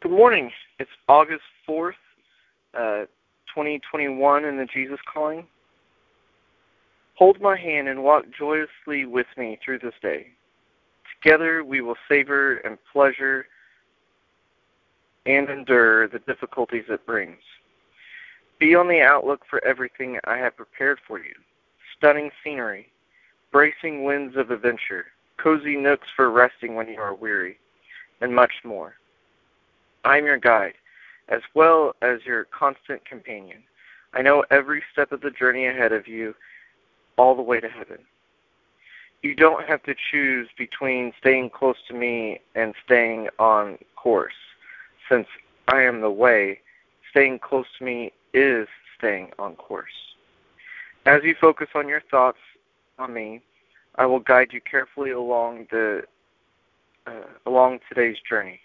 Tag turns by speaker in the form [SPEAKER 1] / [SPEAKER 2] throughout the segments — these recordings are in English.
[SPEAKER 1] Good morning. It's August 4th, uh, 2021 in the Jesus Calling. Hold my hand and walk joyously with me through this day. Together we will savor and pleasure and endure the difficulties it brings. Be on the outlook for everything I have prepared for you stunning scenery, bracing winds of adventure, cozy nooks for resting when you are weary, and much more. I am your guide, as well as your constant companion. I know every step of the journey ahead of you, all the way to heaven. You don't have to choose between staying close to me and staying on course. Since I am the way, staying close to me is staying on course. As you focus on your thoughts on me, I will guide you carefully along the uh, along today's journey.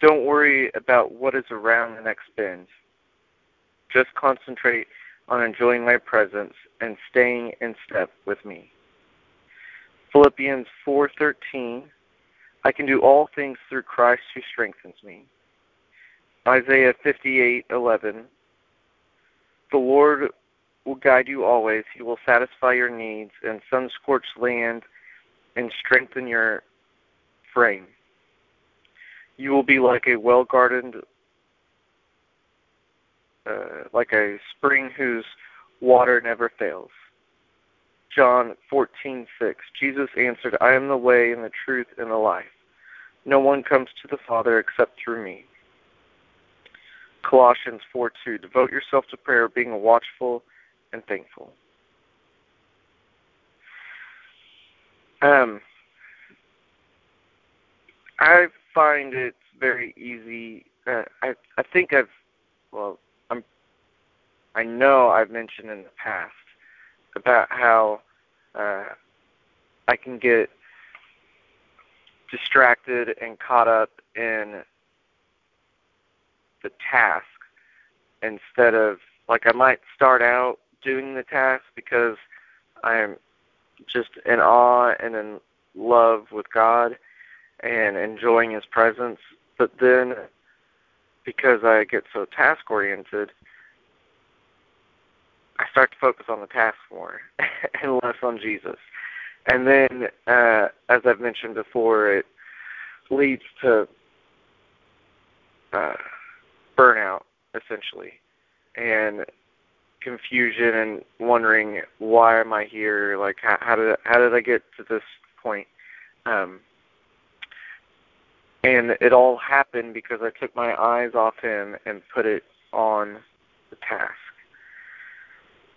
[SPEAKER 1] Don't worry about what is around the next bend. Just concentrate on enjoying my presence and staying in step with me. Philippians 4:13 I can do all things through Christ who strengthens me. Isaiah 58:11 The Lord will guide you always. He will satisfy your needs in sun-scorched land and strengthen your frame. You will be like a well gardened, uh, like a spring whose water never fails. John 14:6. Jesus answered, "I am the way and the truth and the life. No one comes to the Father except through me." Colossians 4:2. Devote yourself to prayer, being watchful and thankful. Um, I find it very easy. Uh, I I think I've well I'm I know I've mentioned in the past about how uh, I can get distracted and caught up in the task instead of like I might start out doing the task because I'm just in awe and in love with God and enjoying His presence. But then, because I get so task oriented, I start to focus on the task more and less on Jesus. And then, uh, as I've mentioned before, it leads to uh, burnout essentially, and confusion and wondering why am I here? Like how, how did how did I get to this point? Um, and it all happened because I took my eyes off him and put it on the task.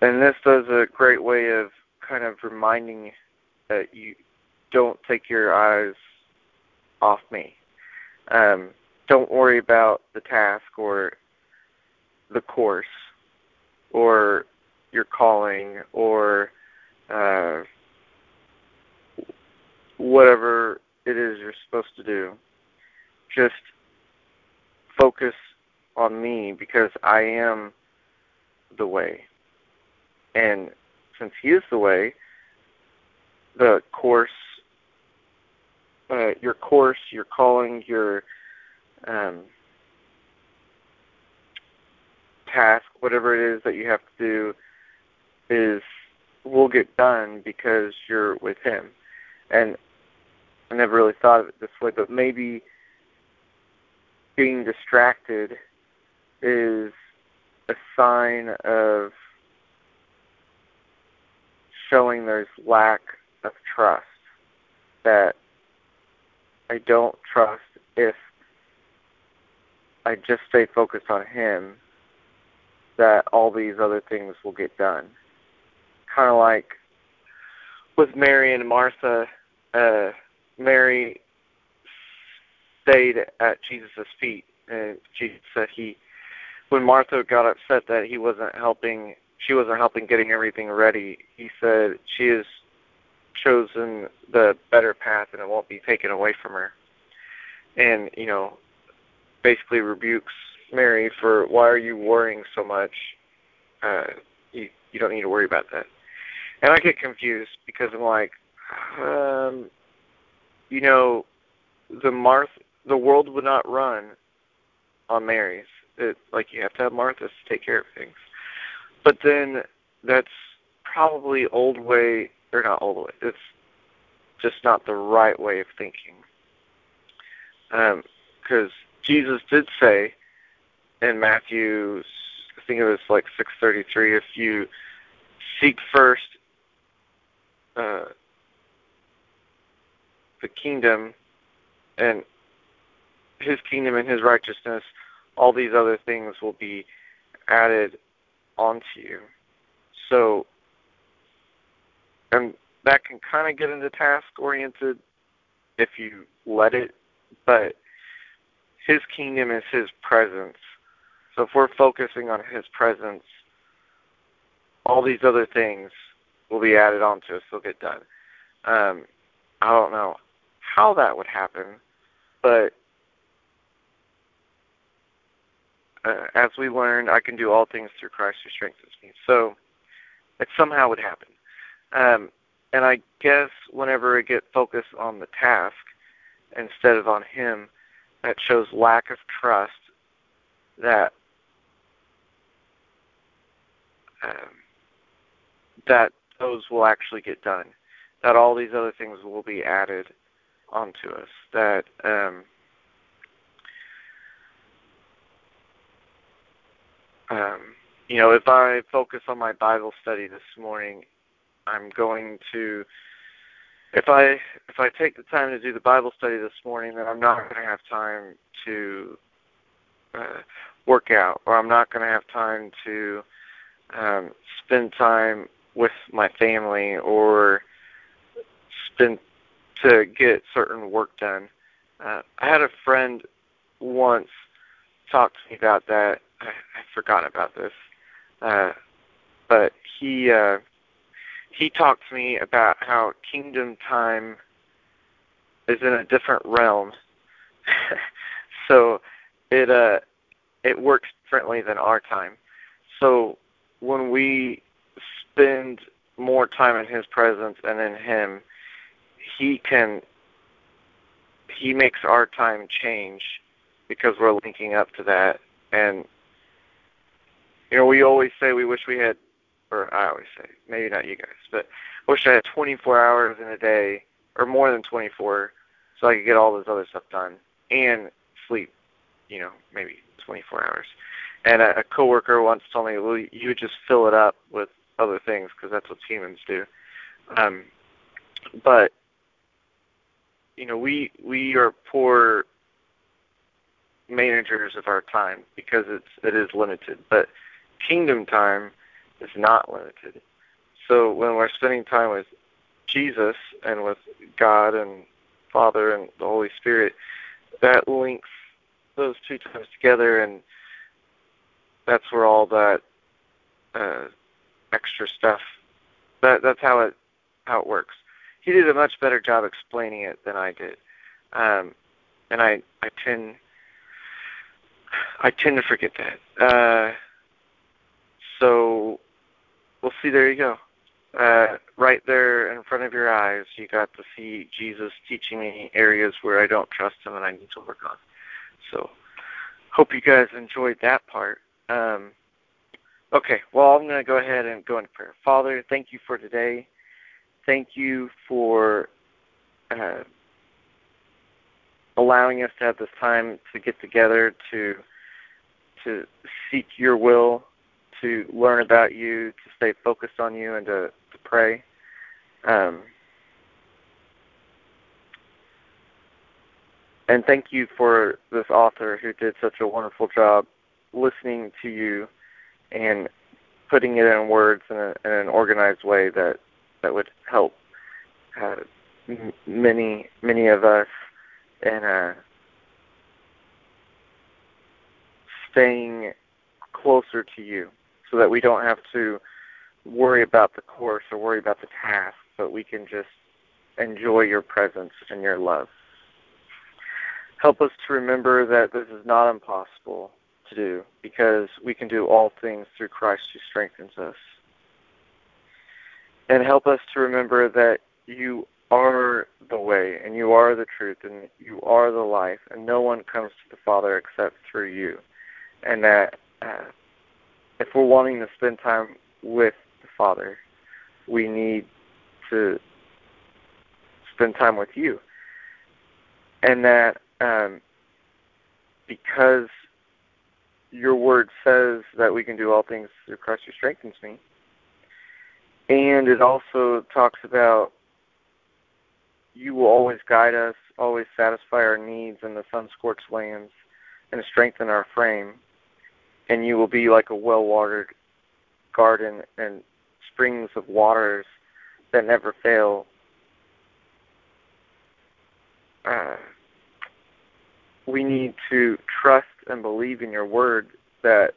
[SPEAKER 1] And this does a great way of kind of reminding that you don't take your eyes off me. Um, don't worry about the task or the course or your calling or uh, whatever it is you're supposed to do just focus on me because I am the way. And since He is the way, the course, uh, your course, your calling, your um, task, whatever it is that you have to do, is will get done because you're with Him. And I never really thought of it this way, but maybe being distracted is a sign of showing there's lack of trust that I don't trust if I just stay focused on him that all these other things will get done. Kind of like with Mary and Martha, uh, Mary stayed at Jesus' feet. And Jesus said he, when Martha got upset that he wasn't helping, she wasn't helping getting everything ready. He said she has chosen the better path, and it won't be taken away from her. And you know, basically rebukes Mary for why are you worrying so much? Uh, you you don't need to worry about that. And I get confused because I'm like, um, you know, the Martha the world would not run on Mary's. It, like you have to have Martha's to take care of things. But then that's probably old way or not old way. It's just not the right way of thinking. Because um, Jesus did say in Matthew, I think it was like 6:33, if you seek first uh, the kingdom and his kingdom and his righteousness, all these other things will be added onto you. So, and that can kind of get into task oriented if you let it, but his kingdom is his presence. So if we're focusing on his presence, all these other things will be added onto us. They'll get done. Um, I don't know how that would happen, but uh, as we learned, I can do all things through Christ who strengthens me. So it somehow would happen. Um, and I guess whenever I get focused on the task instead of on Him, that shows lack of trust that um, that those will actually get done. That all these other things will be added onto us. That um, um, you know, if I focus on my Bible study this morning, I'm going to if I if I take the time to do the Bible study this morning, then I'm not going to have time to uh, work out, or I'm not going to have time to um, spend time with my family, or spend to get certain work done. Uh, I had a friend once talk to me about that. I, I forgot about this, uh, but he uh, he talked to me about how kingdom time is in a different realm. so it uh it works differently than our time. So when we spend more time in his presence and in him, he can he makes our time change because we're linking up to that and you know we always say we wish we had or I always say maybe not you guys but wish I had 24 hours in a day or more than 24 so I could get all this other stuff done and sleep you know maybe 24 hours and a, a coworker once told me well you would just fill it up with other things because that's what humans do um but you know, we we are poor managers of our time because it's it is limited. But kingdom time is not limited. So when we're spending time with Jesus and with God and Father and the Holy Spirit, that links those two times together, and that's where all that uh, extra stuff. That that's how it how it works he did a much better job explaining it than I did. Um, and I I tend I tend to forget that. Uh, so we'll see. There you go. Uh, right there in front of your eyes, you got to see Jesus teaching me areas where I don't trust him and I need to work on. So hope you guys enjoyed that part. Um, okay, well I'm going to go ahead and go into prayer. Father, thank you for today thank you for uh, allowing us to have this time to get together to to seek your will, to learn about you, to stay focused on you, and to, to pray. Um, and thank you for this author who did such a wonderful job listening to you and putting it in words in, a, in an organized way that that would help uh, m- many many of us in uh, staying closer to you, so that we don't have to worry about the course or worry about the task, but we can just enjoy your presence and your love. Help us to remember that this is not impossible to do because we can do all things through Christ who strengthens us and help us to remember that you are the way, and you are the truth, and you are the life, and no one comes to the Father except through you. And that uh, if we're wanting to spend time with the Father, we need to spend time with you. And that um, because your word says that we can do all things through Christ who strengthens me, and it also talks about you will always guide us, always satisfy our needs in the sun scorched lands, and strengthen our frame. And you will be like a well watered garden and springs of waters that never fail. Uh, we need to trust and believe in your word that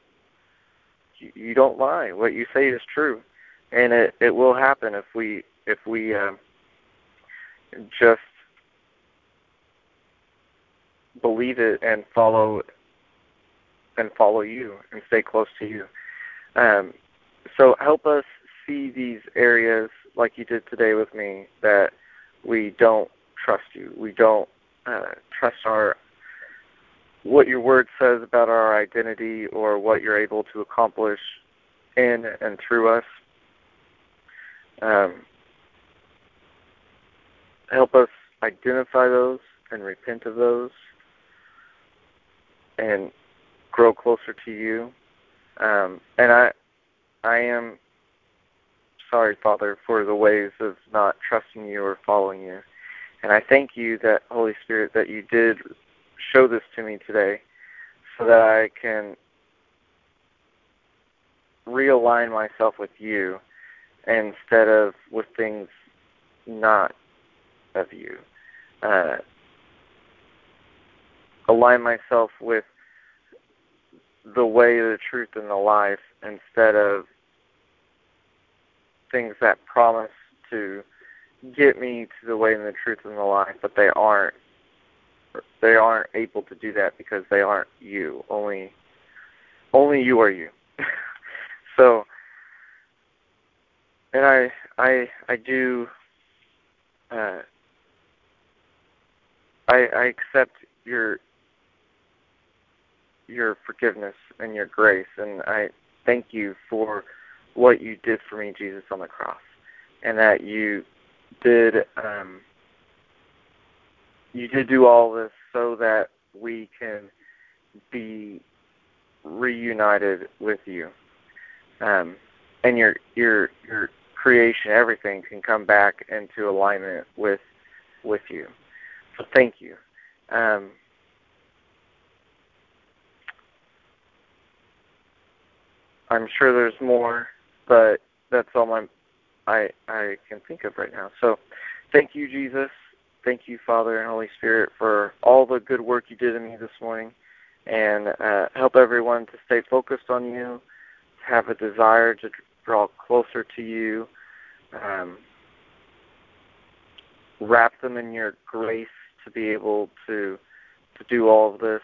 [SPEAKER 1] you, don't lie. What you say is true, and it it will happen if we if we uh, just believe it and follow and follow you and stay close to you. Um, so help us see these areas like you did today with me that we don't trust you. We don't uh, trust our what your word says about our identity or what you're able to accomplish in and through us. Um, help us identify those and repent of those and grow closer to you. Um, and I, I am sorry, Father, for the ways of not trusting you or following you. And I thank you that Holy Spirit that you did show this to me today, so that I can realign myself with you instead of with things not of you. Uh, align myself with the way, the truth, and the life instead of things that promise to get me to the way and the truth and the life, but they aren't. They aren't able to do that because they aren't you. Only, only you are you. so, and I, I, I do. Uh, I, I accept your your forgiveness and your grace, and I thank you for what you did for me, Jesus, on the cross, and that you did um, you did do all this so that we can be reunited with you, um, and your your your creation, everything can come back into alignment with with you. So thank you. Um, I'm sure there's more, but that's all my I I can think of right now. So thank you, Jesus. Thank you, Father and Holy Spirit, for all the good work you did in me this morning, and uh, help everyone to stay focused on you, have a desire to draw closer to you. Um, wrap them in your grace to be able to to do all of this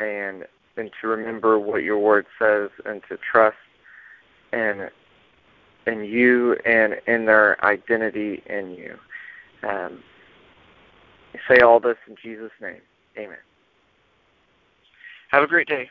[SPEAKER 1] and and to remember what your word says and to trust and in you and in their identity in you. Um, say all this in Jesus' name. Amen. Have a great day.